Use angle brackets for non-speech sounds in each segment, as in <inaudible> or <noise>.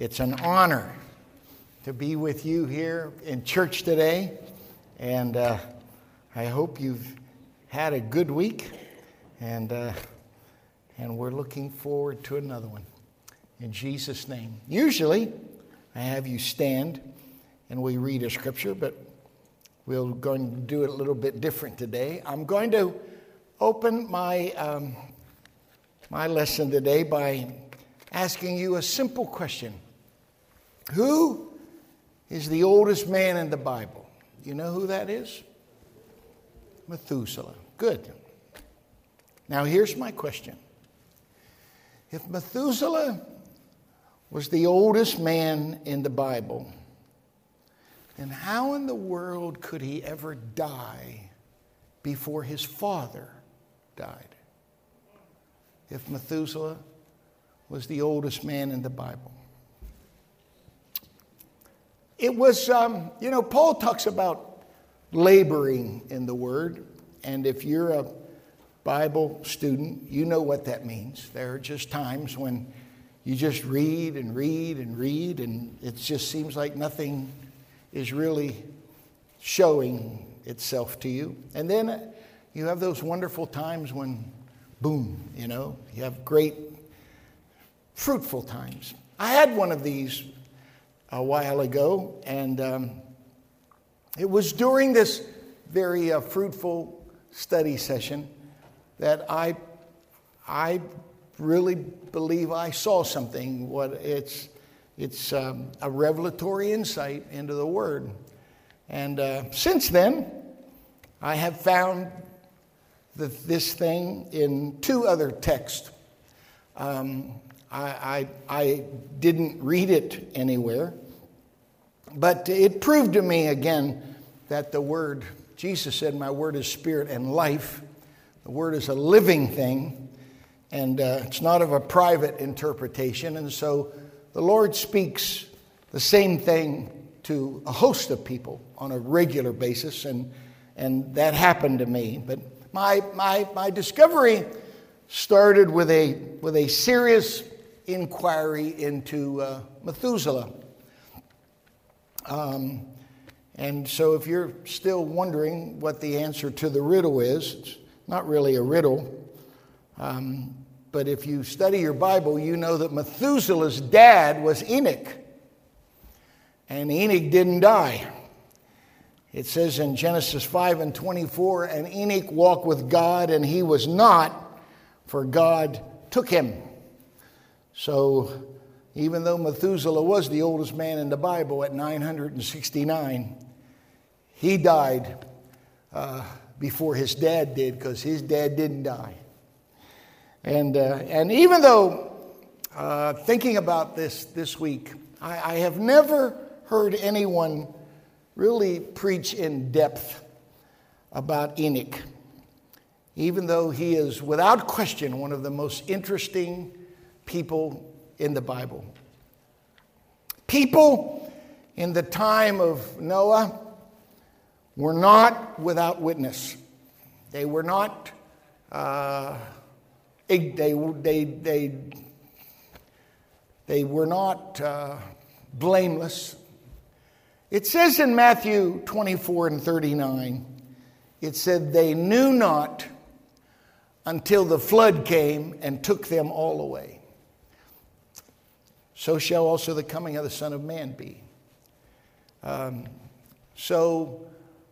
It's an honor to be with you here in church today, and uh, I hope you've had a good week, and, uh, and we're looking forward to another one. In Jesus' name. Usually, I have you stand and we read a scripture, but we're going to do it a little bit different today. I'm going to open my, um, my lesson today by asking you a simple question who is the oldest man in the Bible? You know who that is? Methuselah. Good. Now, here's my question If Methuselah was the oldest man in the Bible, then how in the world could he ever die before his father died? If Methuselah was the oldest man in the Bible. It was, um, you know, Paul talks about laboring in the word. And if you're a Bible student, you know what that means. There are just times when you just read and read and read, and it just seems like nothing is really showing itself to you. And then you have those wonderful times when, boom, you know, you have great, fruitful times. I had one of these a while ago, and um, it was during this very uh, fruitful study session that I, I really believe I saw something. What it's, it's um, a revelatory insight into the Word, and uh, since then, I have found the, this thing in two other texts. Um, I, I, I didn't read it anywhere, but it proved to me again that the Word, Jesus said, My Word is spirit and life. The Word is a living thing, and uh, it's not of a private interpretation. And so the Lord speaks the same thing to a host of people on a regular basis, and, and that happened to me. But my, my, my discovery started with a, with a serious inquiry into uh, Methuselah. Um, and so, if you're still wondering what the answer to the riddle is, it's not really a riddle. Um, but if you study your Bible, you know that Methuselah's dad was Enoch. And Enoch didn't die. It says in Genesis 5 and 24, and Enoch walked with God, and he was not, for God took him. So, even though Methuselah was the oldest man in the Bible at 969, he died uh, before his dad did because his dad didn't die. And, uh, and even though uh, thinking about this this week, I, I have never heard anyone really preach in depth about Enoch, even though he is without question one of the most interesting people in the Bible. People in the time of Noah were not without witness. They were not, uh, they, they, they, they were not uh, blameless. It says in Matthew 24 and 39, it said, They knew not until the flood came and took them all away so shall also the coming of the Son of Man be. Um, so,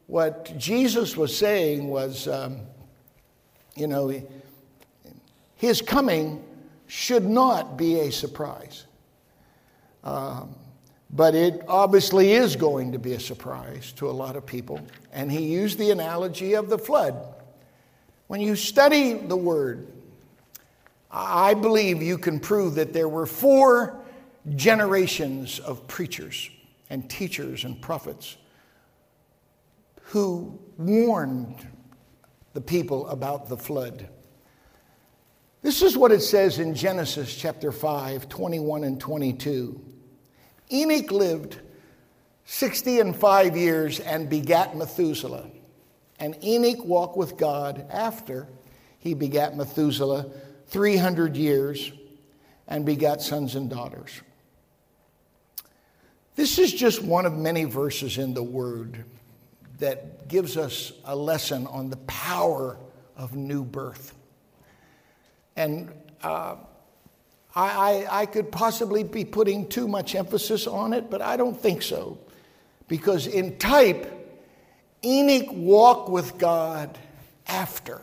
what Jesus was saying was, um, you know, his coming should not be a surprise. Um, but it obviously is going to be a surprise to a lot of people. And he used the analogy of the flood. When you study the word, I believe you can prove that there were four generations of preachers and teachers and prophets who warned the people about the flood. This is what it says in Genesis chapter 5, 21 and 22. Enoch lived 60 and 5 years and begat Methuselah. And Enoch walked with God after he begat Methuselah 300 years and begat sons and daughters. This is just one of many verses in the Word that gives us a lesson on the power of new birth. And uh, I, I, I could possibly be putting too much emphasis on it, but I don't think so. Because in type, Enoch walked with God after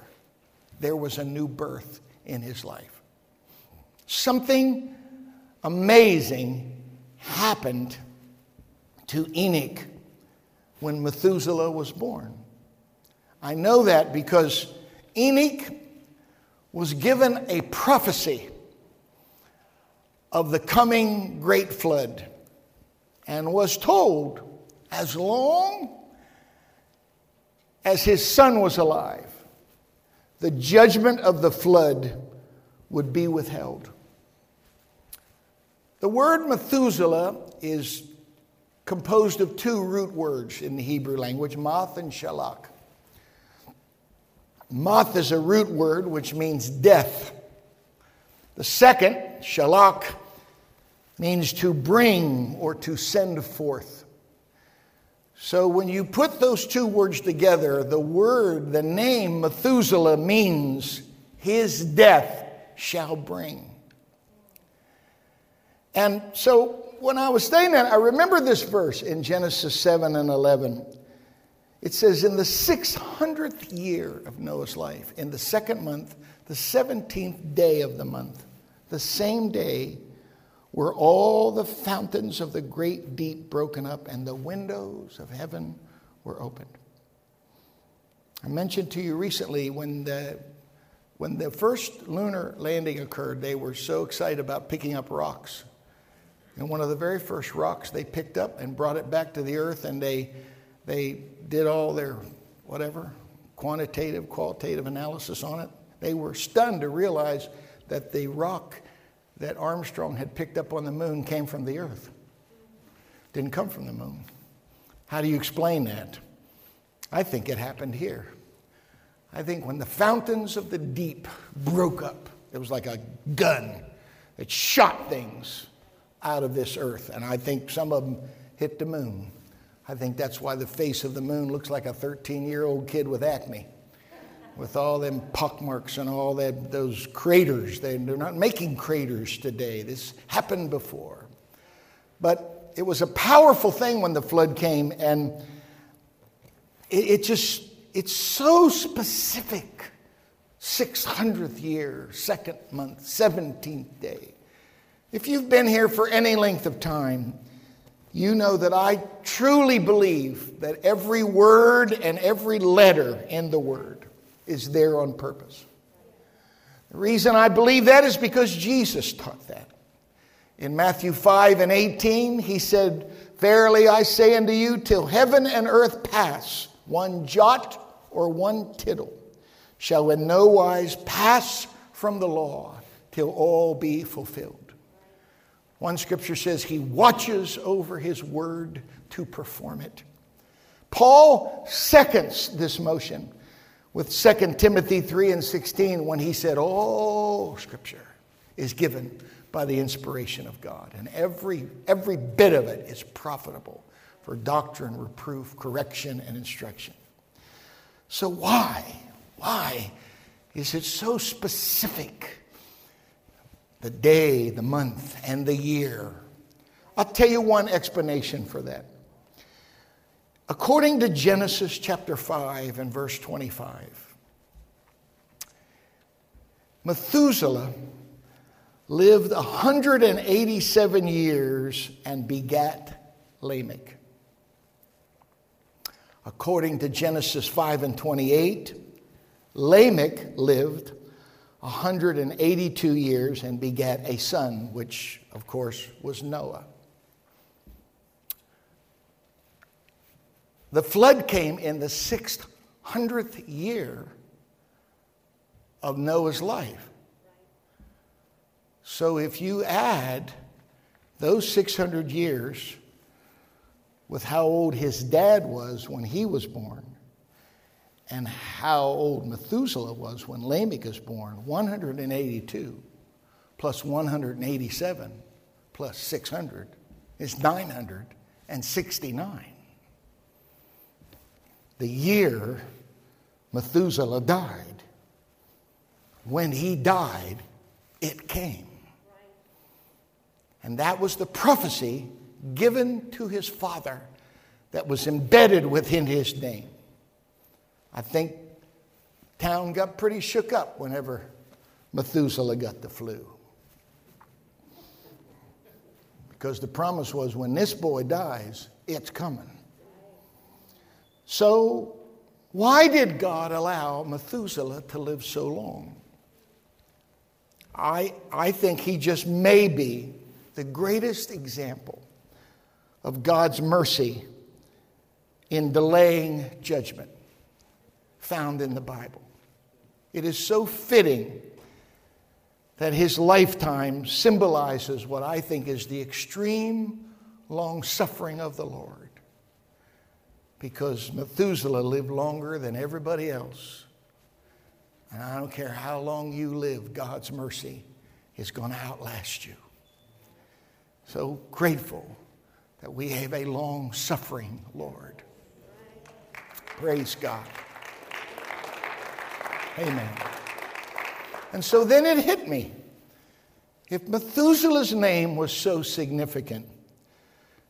there was a new birth in his life. Something amazing happened to Enoch when Methuselah was born. I know that because Enoch was given a prophecy of the coming great flood and was told as long as his son was alive, the judgment of the flood would be withheld. The word Methuselah is composed of two root words in the Hebrew language, moth and shalak. Moth is a root word which means death. The second, shalak, means to bring or to send forth. So when you put those two words together, the word, the name Methuselah means his death shall bring. And so when I was saying that, I remember this verse in Genesis 7 and 11. It says, In the 600th year of Noah's life, in the second month, the 17th day of the month, the same day were all the fountains of the great deep broken up and the windows of heaven were opened. I mentioned to you recently when the, when the first lunar landing occurred, they were so excited about picking up rocks. And one of the very first rocks they picked up and brought it back to the earth, and they, they did all their whatever quantitative, qualitative analysis on it. They were stunned to realize that the rock that Armstrong had picked up on the moon came from the earth. Didn't come from the moon. How do you explain that? I think it happened here. I think when the fountains of the deep broke up, it was like a gun that shot things out of this earth. And I think some of them hit the moon. I think that's why the face of the moon looks like a 13 year old kid with acne with all them pockmarks and all that, those craters. They, they're not making craters today. This happened before. But it was a powerful thing when the flood came, and it, it just, it's so specific. 600th year, second month, 17th day. If you've been here for any length of time, you know that I truly believe that every word and every letter in the word is there on purpose. The reason I believe that is because Jesus taught that. In Matthew 5 and 18, he said, Verily I say unto you, till heaven and earth pass, one jot or one tittle shall in no wise pass from the law till all be fulfilled. One scripture says he watches over his word to perform it. Paul seconds this motion with 2 Timothy 3 and 16 when he said, All scripture is given by the inspiration of God, and every, every bit of it is profitable for doctrine, reproof, correction, and instruction. So, why? Why is it so specific? The day, the month, and the year. I'll tell you one explanation for that. According to Genesis chapter 5 and verse 25, Methuselah lived 187 years and begat Lamech. According to Genesis 5 and 28, Lamech lived 182 years and begat a son, which, of course, was Noah. The flood came in the 600th year of Noah's life. So if you add those 600 years with how old his dad was when he was born and how old Methuselah was when Lamech was born 182 plus 187 plus 600 is 969. The year Methuselah died. When he died, it came. And that was the prophecy given to his father that was embedded within his name. I think town got pretty shook up whenever Methuselah got the flu. Because the promise was when this boy dies, it's coming. So, why did God allow Methuselah to live so long? I, I think he just may be the greatest example of God's mercy in delaying judgment found in the Bible. It is so fitting that his lifetime symbolizes what I think is the extreme long suffering of the Lord. Because Methuselah lived longer than everybody else. And I don't care how long you live, God's mercy is going to outlast you. So grateful that we have a long suffering Lord. Praise God. Amen. And so then it hit me. If Methuselah's name was so significant,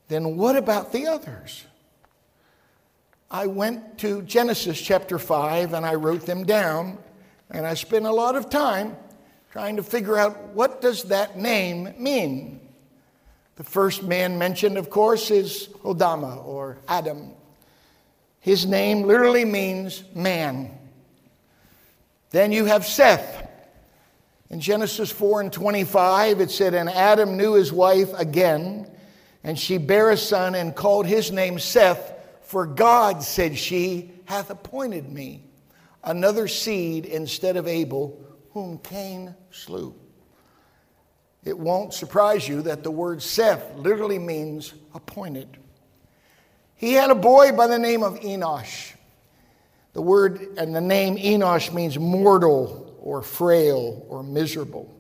then what about the others? I went to Genesis chapter 5 and I wrote them down, and I spent a lot of time trying to figure out what does that name mean. The first man mentioned, of course, is Odama or Adam. His name literally means man. Then you have Seth. In Genesis 4 and 25, it said, And Adam knew his wife again, and she bare a son and called his name Seth, for God, said she, hath appointed me another seed instead of Abel, whom Cain slew. It won't surprise you that the word Seth literally means appointed. He had a boy by the name of Enosh. The word and the name Enosh means mortal or frail or miserable.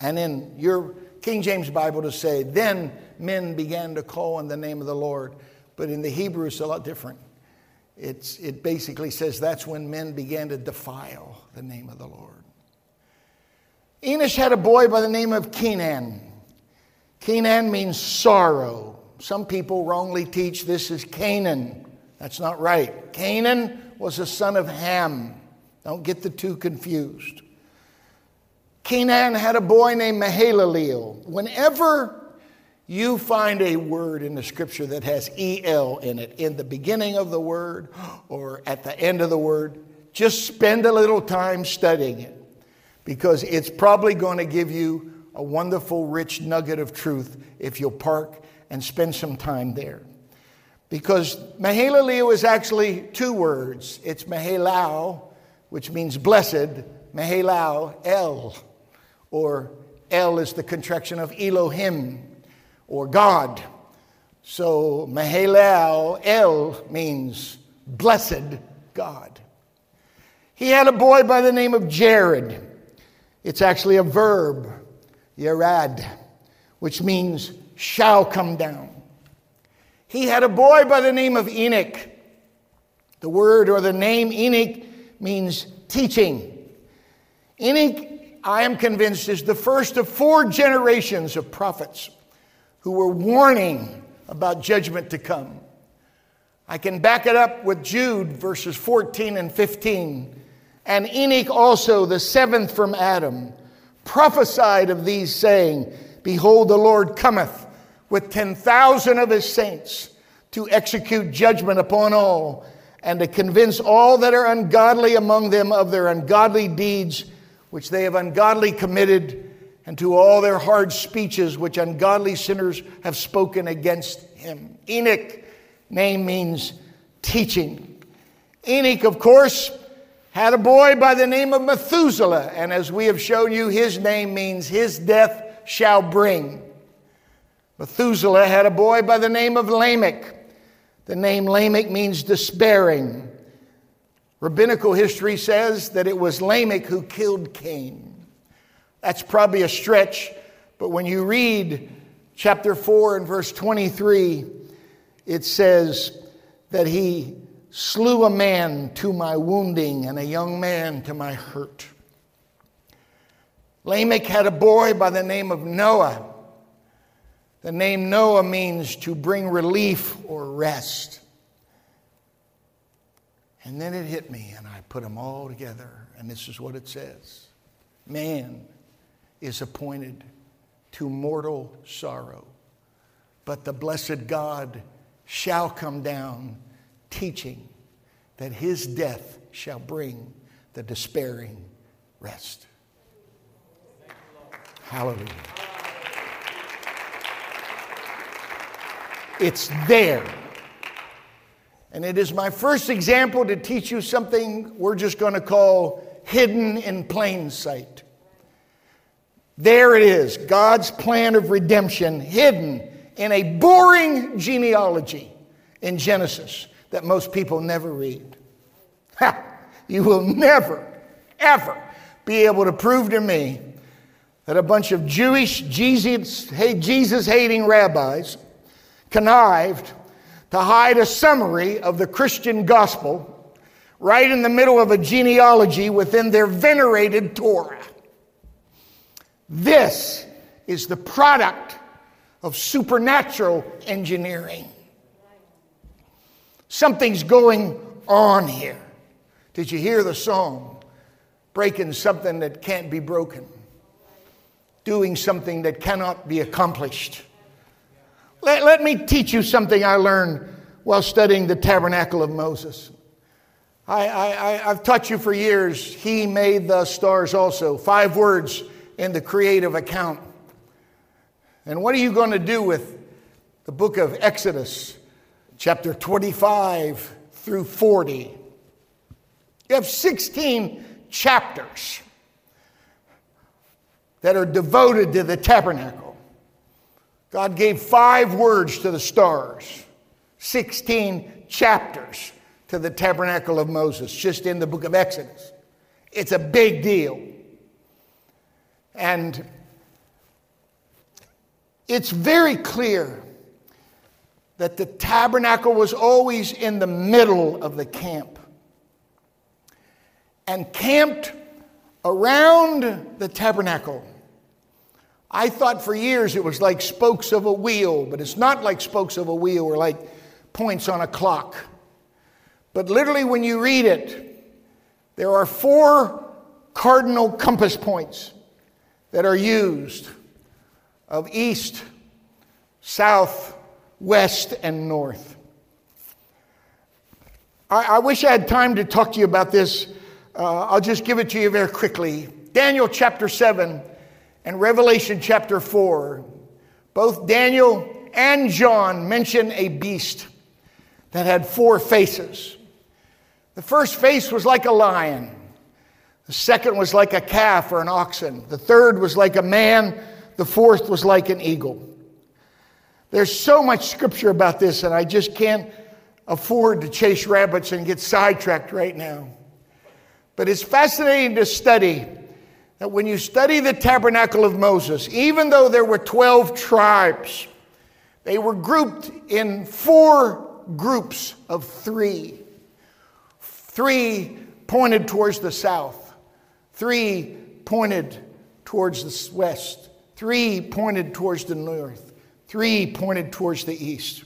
And in your King James Bible to say, then men began to call on the name of the Lord. But in the Hebrew, it's a lot different. It's, it basically says that's when men began to defile the name of the Lord. Enosh had a boy by the name of Kenan. Kenan means sorrow. Some people wrongly teach this is Canaan. That's not right. Canaan was a son of Ham. Don't get the two confused. Canaan had a boy named Mahalaleel. Whenever you find a word in the scripture that has EL in it, in the beginning of the word or at the end of the word, just spend a little time studying it because it's probably going to give you a wonderful, rich nugget of truth if you'll park and spend some time there. Because Mahalalel is actually two words. It's Mahalau, which means blessed, Mahalau El, or El is the contraction of Elohim, or God. So Mahalau El means blessed God. He had a boy by the name of Jared. It's actually a verb, Yerad, which means shall come down. He had a boy by the name of Enoch. The word or the name Enoch means teaching. Enoch, I am convinced, is the first of four generations of prophets who were warning about judgment to come. I can back it up with Jude verses 14 and 15. And Enoch also, the seventh from Adam, prophesied of these, saying, Behold, the Lord cometh with 10,000 of his saints to execute judgment upon all and to convince all that are ungodly among them of their ungodly deeds which they have ungodly committed and to all their hard speeches which ungodly sinners have spoken against him. Enoch name means teaching. Enoch, of course, had a boy by the name of Methuselah, and as we have shown you, his name means his death shall bring. Methuselah had a boy by the name of Lamech. The name Lamech means despairing. Rabbinical history says that it was Lamech who killed Cain. That's probably a stretch, but when you read chapter 4 and verse 23, it says that he slew a man to my wounding and a young man to my hurt. Lamech had a boy by the name of Noah. The name Noah means to bring relief or rest. And then it hit me, and I put them all together, and this is what it says Man is appointed to mortal sorrow, but the blessed God shall come down, teaching that his death shall bring the despairing rest. Hallelujah. It's there. And it is my first example to teach you something we're just going to call hidden in plain sight. There it is God's plan of redemption hidden in a boring genealogy in Genesis that most people never read. Ha! You will never, ever be able to prove to me that a bunch of Jewish Jesus hating rabbis connived to hide a summary of the Christian gospel right in the middle of a genealogy within their venerated Torah. This is the product of supernatural engineering. Something's going on here. Did you hear the song? Breaking something that can't be broken, doing something that cannot be accomplished. Let, let me teach you something I learned while studying the tabernacle of Moses. I, I, I've taught you for years, He made the stars also. Five words in the creative account. And what are you going to do with the book of Exodus, chapter 25 through 40? You have 16 chapters that are devoted to the tabernacle. God gave five words to the stars, 16 chapters to the tabernacle of Moses, just in the book of Exodus. It's a big deal. And it's very clear that the tabernacle was always in the middle of the camp. And camped around the tabernacle. I thought for years it was like spokes of a wheel, but it's not like spokes of a wheel or like points on a clock. But literally, when you read it, there are four cardinal compass points that are used of east, south, west, and north. I, I wish I had time to talk to you about this. Uh, I'll just give it to you very quickly. Daniel chapter 7 and Revelation chapter 4, both Daniel and John mention a beast that had four faces. The first face was like a lion. The second was like a calf or an oxen. The third was like a man. The fourth was like an eagle. There's so much scripture about this, and I just can't afford to chase rabbits and get sidetracked right now. But it's fascinating to study that when you study the tabernacle of Moses, even though there were 12 tribes, they were grouped in four groups of three. Three pointed towards the south, three pointed towards the west, three pointed towards the north, three pointed towards the east.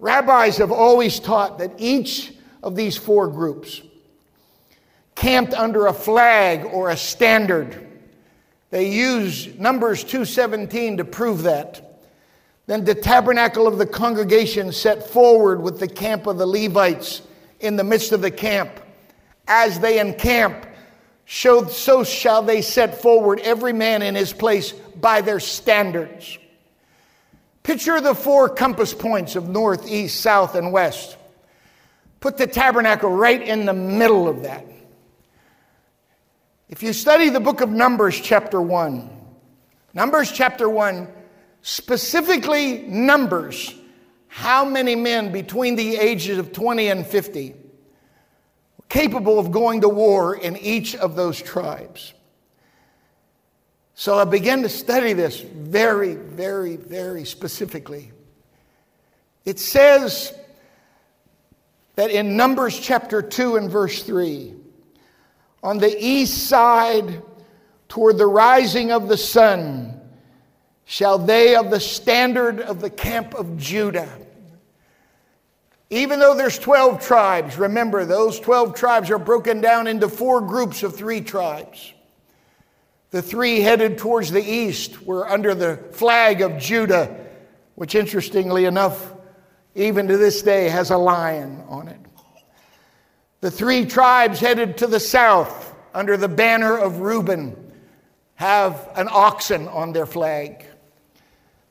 Rabbis have always taught that each of these four groups camped under a flag or a standard. They use Numbers 2:17 to prove that. Then the tabernacle of the congregation set forward with the camp of the Levites in the midst of the camp. As they encamp, so shall they set forward every man in his place by their standards. Picture the four compass points of north, east, south, and west. Put the tabernacle right in the middle of that. If you study the book of Numbers, chapter 1, Numbers chapter 1 specifically numbers how many men between the ages of 20 and 50 were capable of going to war in each of those tribes. So I began to study this very, very, very specifically. It says that in Numbers chapter 2 and verse 3, on the east side toward the rising of the sun, shall they of the standard of the camp of Judah. Even though there's 12 tribes, remember those 12 tribes are broken down into four groups of three tribes. The three headed towards the east were under the flag of Judah, which interestingly enough, even to this day, has a lion on it. The three tribes headed to the south under the banner of Reuben have an oxen on their flag.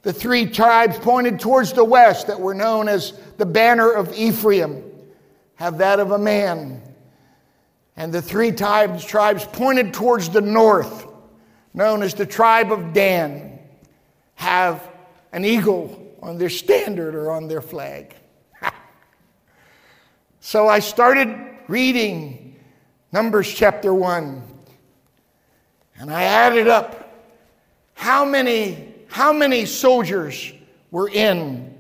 The three tribes pointed towards the west that were known as the banner of Ephraim have that of a man. And the three tribes, tribes pointed towards the north, known as the tribe of Dan, have an eagle on their standard or on their flag. <laughs> so I started reading Numbers chapter 1, and I added up how many, how many soldiers were in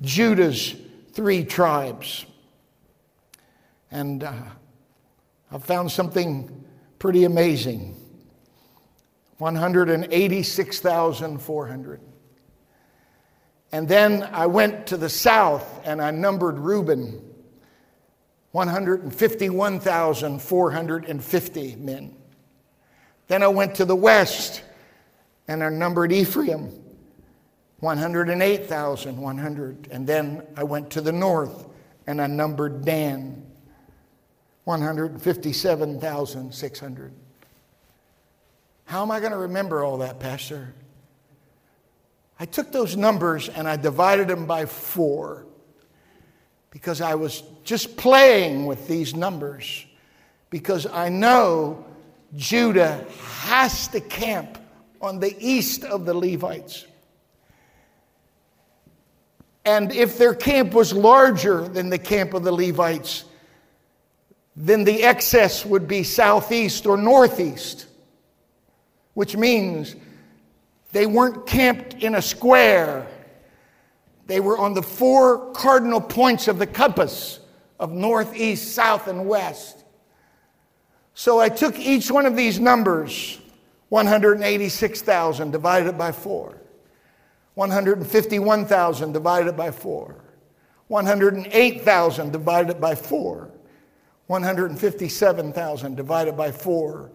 Judah's three tribes. And uh, I found something pretty amazing 186,400. And then I went to the south and I numbered Reuben 151,450 men. Then I went to the west and I numbered Ephraim 108,100. And then I went to the north and I numbered Dan 157,600. How am I going to remember all that, Pastor? I took those numbers and I divided them by four because I was just playing with these numbers because I know Judah has to camp on the east of the Levites. And if their camp was larger than the camp of the Levites, then the excess would be southeast or northeast, which means they weren't camped in a square. They were on the four cardinal points of the compass of north, east, south, and west. So I took each one of these numbers 186,000 divided by 4, 151,000 divided by 4, 108,000 divided by 4, 157,000 divided by 4.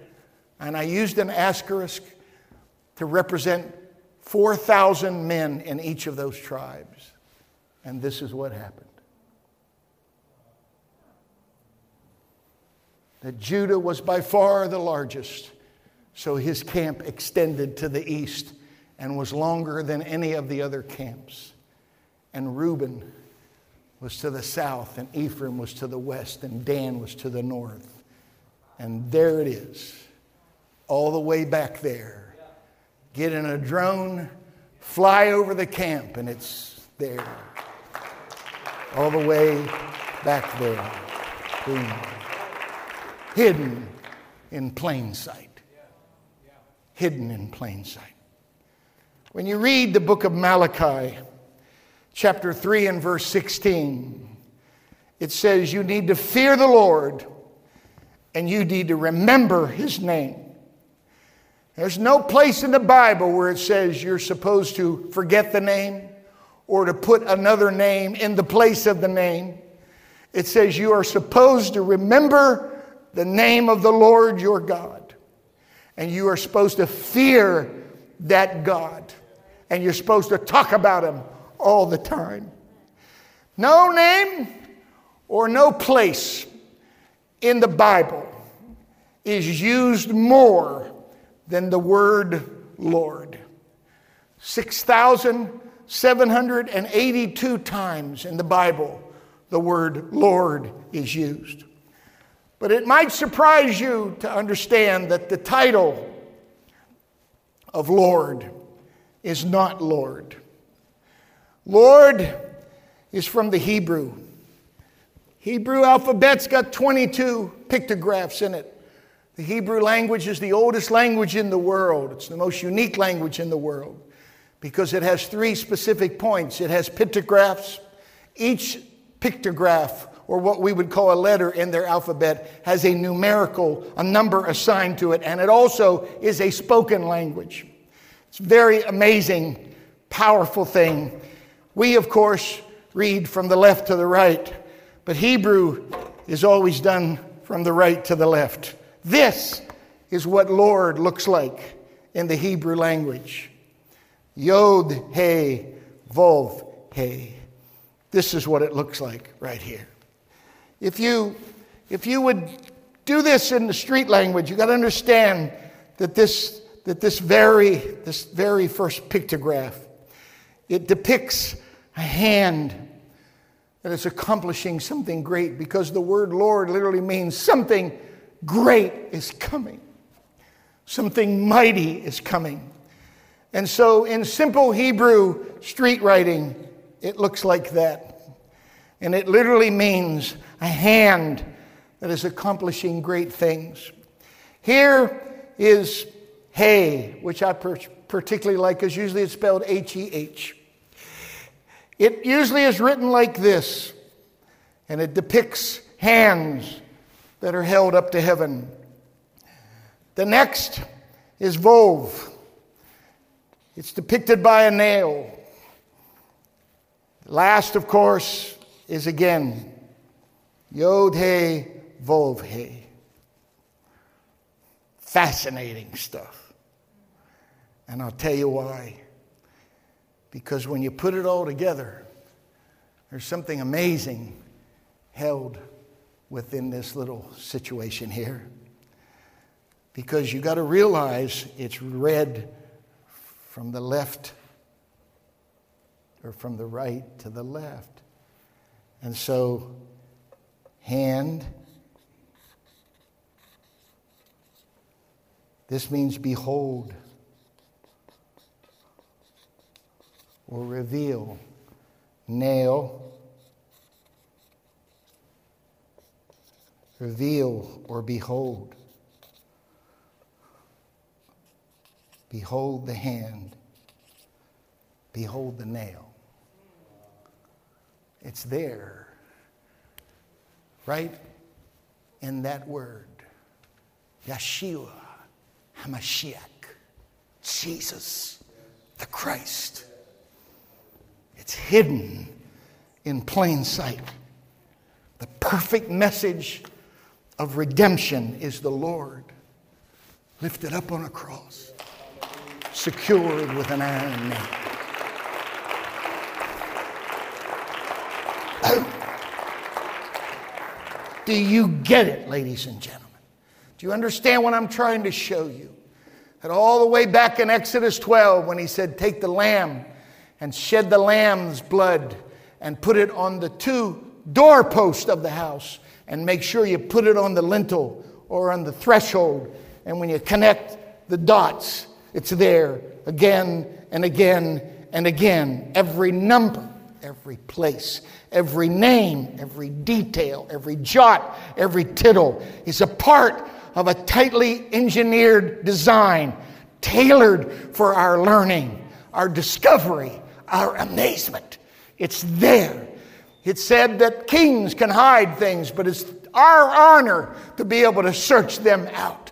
And I used an asterisk to represent 4,000 men in each of those tribes. And this is what happened. That Judah was by far the largest, so his camp extended to the east and was longer than any of the other camps. And Reuben was to the south, and Ephraim was to the west, and Dan was to the north. And there it is, all the way back there get in a drone, fly over the camp, and it's there. All the way back there. Boom. Hidden in plain sight. Hidden in plain sight. When you read the book of Malachi, chapter 3 and verse 16, it says you need to fear the Lord and you need to remember his name. There's no place in the Bible where it says you're supposed to forget the name or to put another name in the place of the name. It says you are supposed to remember the name of the Lord your God. And you are supposed to fear that God. And you're supposed to talk about him all the time. No name or no place in the Bible is used more than the word Lord. 6,782 times in the Bible, the word Lord is used. But it might surprise you to understand that the title of Lord is not Lord. Lord is from the Hebrew. Hebrew alphabet's got 22 pictographs in it. The Hebrew language is the oldest language in the world. It's the most unique language in the world because it has three specific points it has pictographs, Each pictograph, or what we would call a letter in their alphabet, has a numerical, a number assigned to it, and it also is a spoken language. It's a very amazing, powerful thing. We, of course, read from the left to the right, but Hebrew is always done from the right to the left. This is what Lord looks like in the Hebrew language. Yod, He, Vov, He. This is what it looks like right here. If you, if you would do this in the street language, you got to understand that this, that this very, this very first pictograph, it depicts a hand that is accomplishing something great because the word Lord literally means something great is coming. Something mighty is coming. And so, in simple Hebrew street writing, it looks like that. And it literally means a hand that is accomplishing great things. Here is hay, which I particularly like because usually it's spelled H E H. It usually is written like this, and it depicts hands that are held up to heaven. The next is Vov. It's depicted by a nail. Last, of course, is again Yod He Vov He. Fascinating stuff. And I'll tell you why. Because when you put it all together, there's something amazing held within this little situation here because you got to realize it's read from the left or from the right to the left. And so, hand, this means behold or reveal. Nail, reveal or behold. Behold the hand. Behold the nail. It's there, right in that word. Yeshua HaMashiach, Jesus, the Christ. It's hidden in plain sight. The perfect message of redemption is the Lord lifted up on a cross secured with an iron. Do you get it, ladies and gentlemen? Do you understand what I'm trying to show you? That all the way back in Exodus 12, when he said, Take the lamb and shed the lamb's blood and put it on the two doorposts of the house, and make sure you put it on the lintel or on the threshold. And when you connect the dots, it's there again and again and again. Every number, every place, every name, every detail, every jot, every tittle is a part of a tightly engineered design tailored for our learning, our discovery, our amazement. It's there. It said that kings can hide things, but it's our honor to be able to search them out.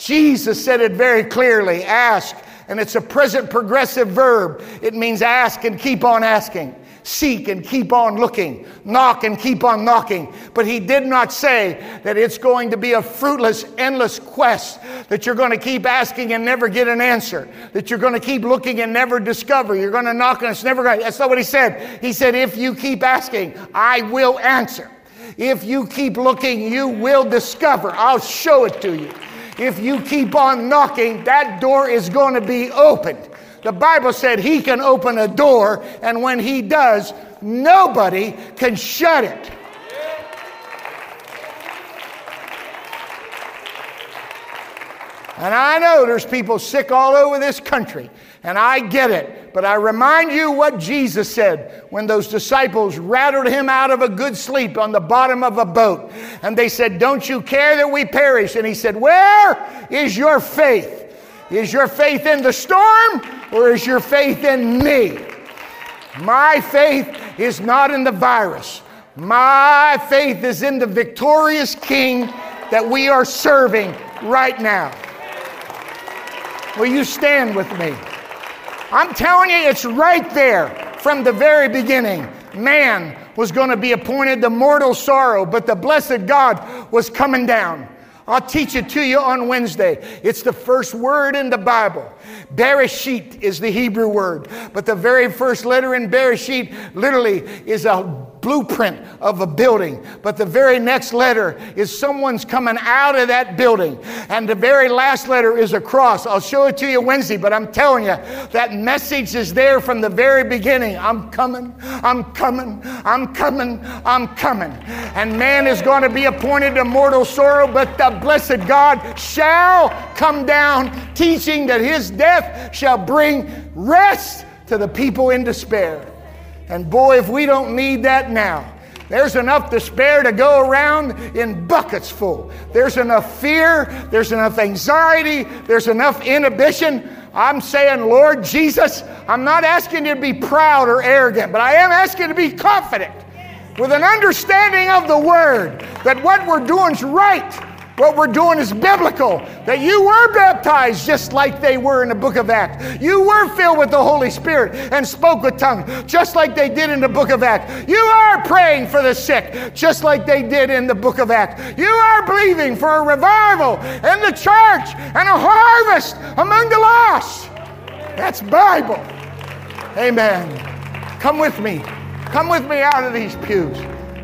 Jesus said it very clearly ask, and it's a present progressive verb. It means ask and keep on asking, seek and keep on looking, knock and keep on knocking. But he did not say that it's going to be a fruitless, endless quest, that you're going to keep asking and never get an answer, that you're going to keep looking and never discover. You're going to knock and it's never going to. That's not what he said. He said, if you keep asking, I will answer. If you keep looking, you will discover. I'll show it to you. If you keep on knocking, that door is going to be opened. The Bible said he can open a door, and when he does, nobody can shut it. And I know there's people sick all over this country, and I get it. But I remind you what Jesus said when those disciples rattled him out of a good sleep on the bottom of a boat. And they said, Don't you care that we perish? And he said, Where is your faith? Is your faith in the storm or is your faith in me? My faith is not in the virus. My faith is in the victorious King that we are serving right now. Will you stand with me? I'm telling you, it's right there from the very beginning. Man was going to be appointed to mortal sorrow, but the blessed God was coming down. I'll teach it to you on Wednesday. It's the first word in the Bible. Bereshit is the Hebrew word, but the very first letter in Bereshit literally is a blueprint of a building. But the very next letter is someone's coming out of that building. And the very last letter is a cross. I'll show it to you Wednesday, but I'm telling you, that message is there from the very beginning. I'm coming, I'm coming, I'm coming, I'm coming. And man is going to be appointed to mortal sorrow, but the blessed God shall come down, teaching that his death shall bring rest to the people in despair. And boy, if we don't need that now, there's enough despair to go around in buckets full. There's enough fear, there's enough anxiety, there's enough inhibition. I'm saying, Lord Jesus, I'm not asking you to be proud or arrogant, but I am asking you to be confident with an understanding of the word that what we're doing is right what we're doing is biblical. That you were baptized just like they were in the book of Acts. You were filled with the Holy Spirit and spoke with tongues just like they did in the book of Acts. You are praying for the sick just like they did in the book of Acts. You are believing for a revival in the church and a harvest among the lost. That's Bible. Amen. Come with me. Come with me out of these pews.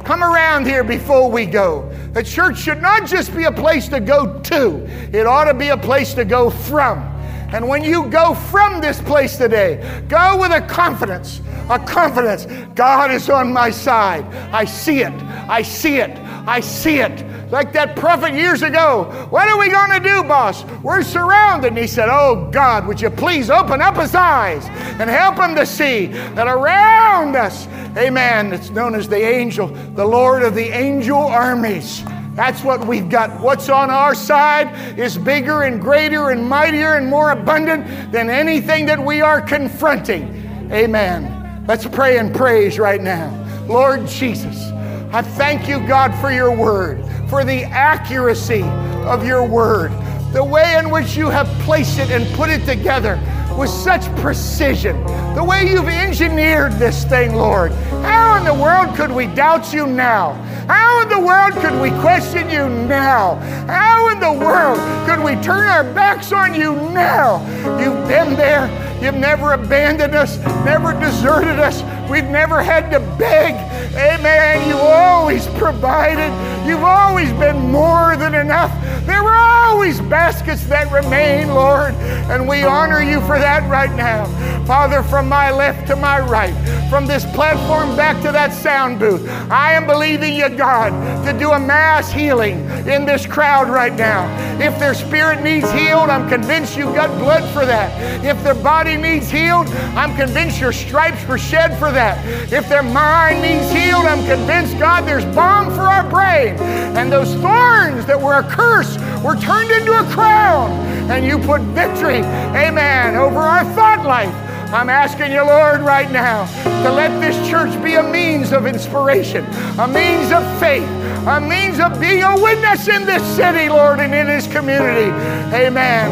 Come around here before we go. The church should not just be a place to go to, it ought to be a place to go from. And when you go from this place today, go with a confidence, a confidence. God is on my side. I see it. I see it. I see it. Like that prophet years ago. What are we going to do, boss? We're surrounded. And he said, Oh God, would you please open up his eyes and help him to see that around us, amen, it's known as the angel, the Lord of the angel armies. That's what we've got. What's on our side is bigger and greater and mightier and more abundant than anything that we are confronting. Amen. Let's pray and praise right now. Lord Jesus, I thank you, God, for your word for the accuracy of your word, the way in which you have placed it and put it together with such precision, the way you've engineered this thing, Lord. How in the world could we doubt you now? How in the world could we question you now? How in the world could we turn our backs on you now? You've been there. You've never abandoned us, never deserted us. We've never had to beg. Amen. You always provided. You've always been more than enough. There were always baskets that remain, Lord, and we honor you for that right now. Father, from my left to my right, from this platform back to that sound booth, I am believing you, God, to do a mass healing in this crowd right now. If their spirit needs healed, I'm convinced you've got blood for that. If their body needs healed, I'm convinced your stripes were shed for that. If their mind needs healed, I'm convinced, God, there's balm for our brain. And those thorns that were a curse were turned into a crown. And you put victory, amen, over our thought life. I'm asking you, Lord, right now to let this church be a means of inspiration, a means of faith, a means of being a witness in this city, Lord, and in this community. Amen.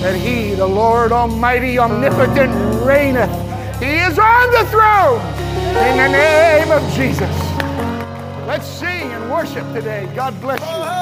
That He, the Lord Almighty, omnipotent, reigneth. He is on the throne in the name of Jesus. Let's sing and worship today. God bless you.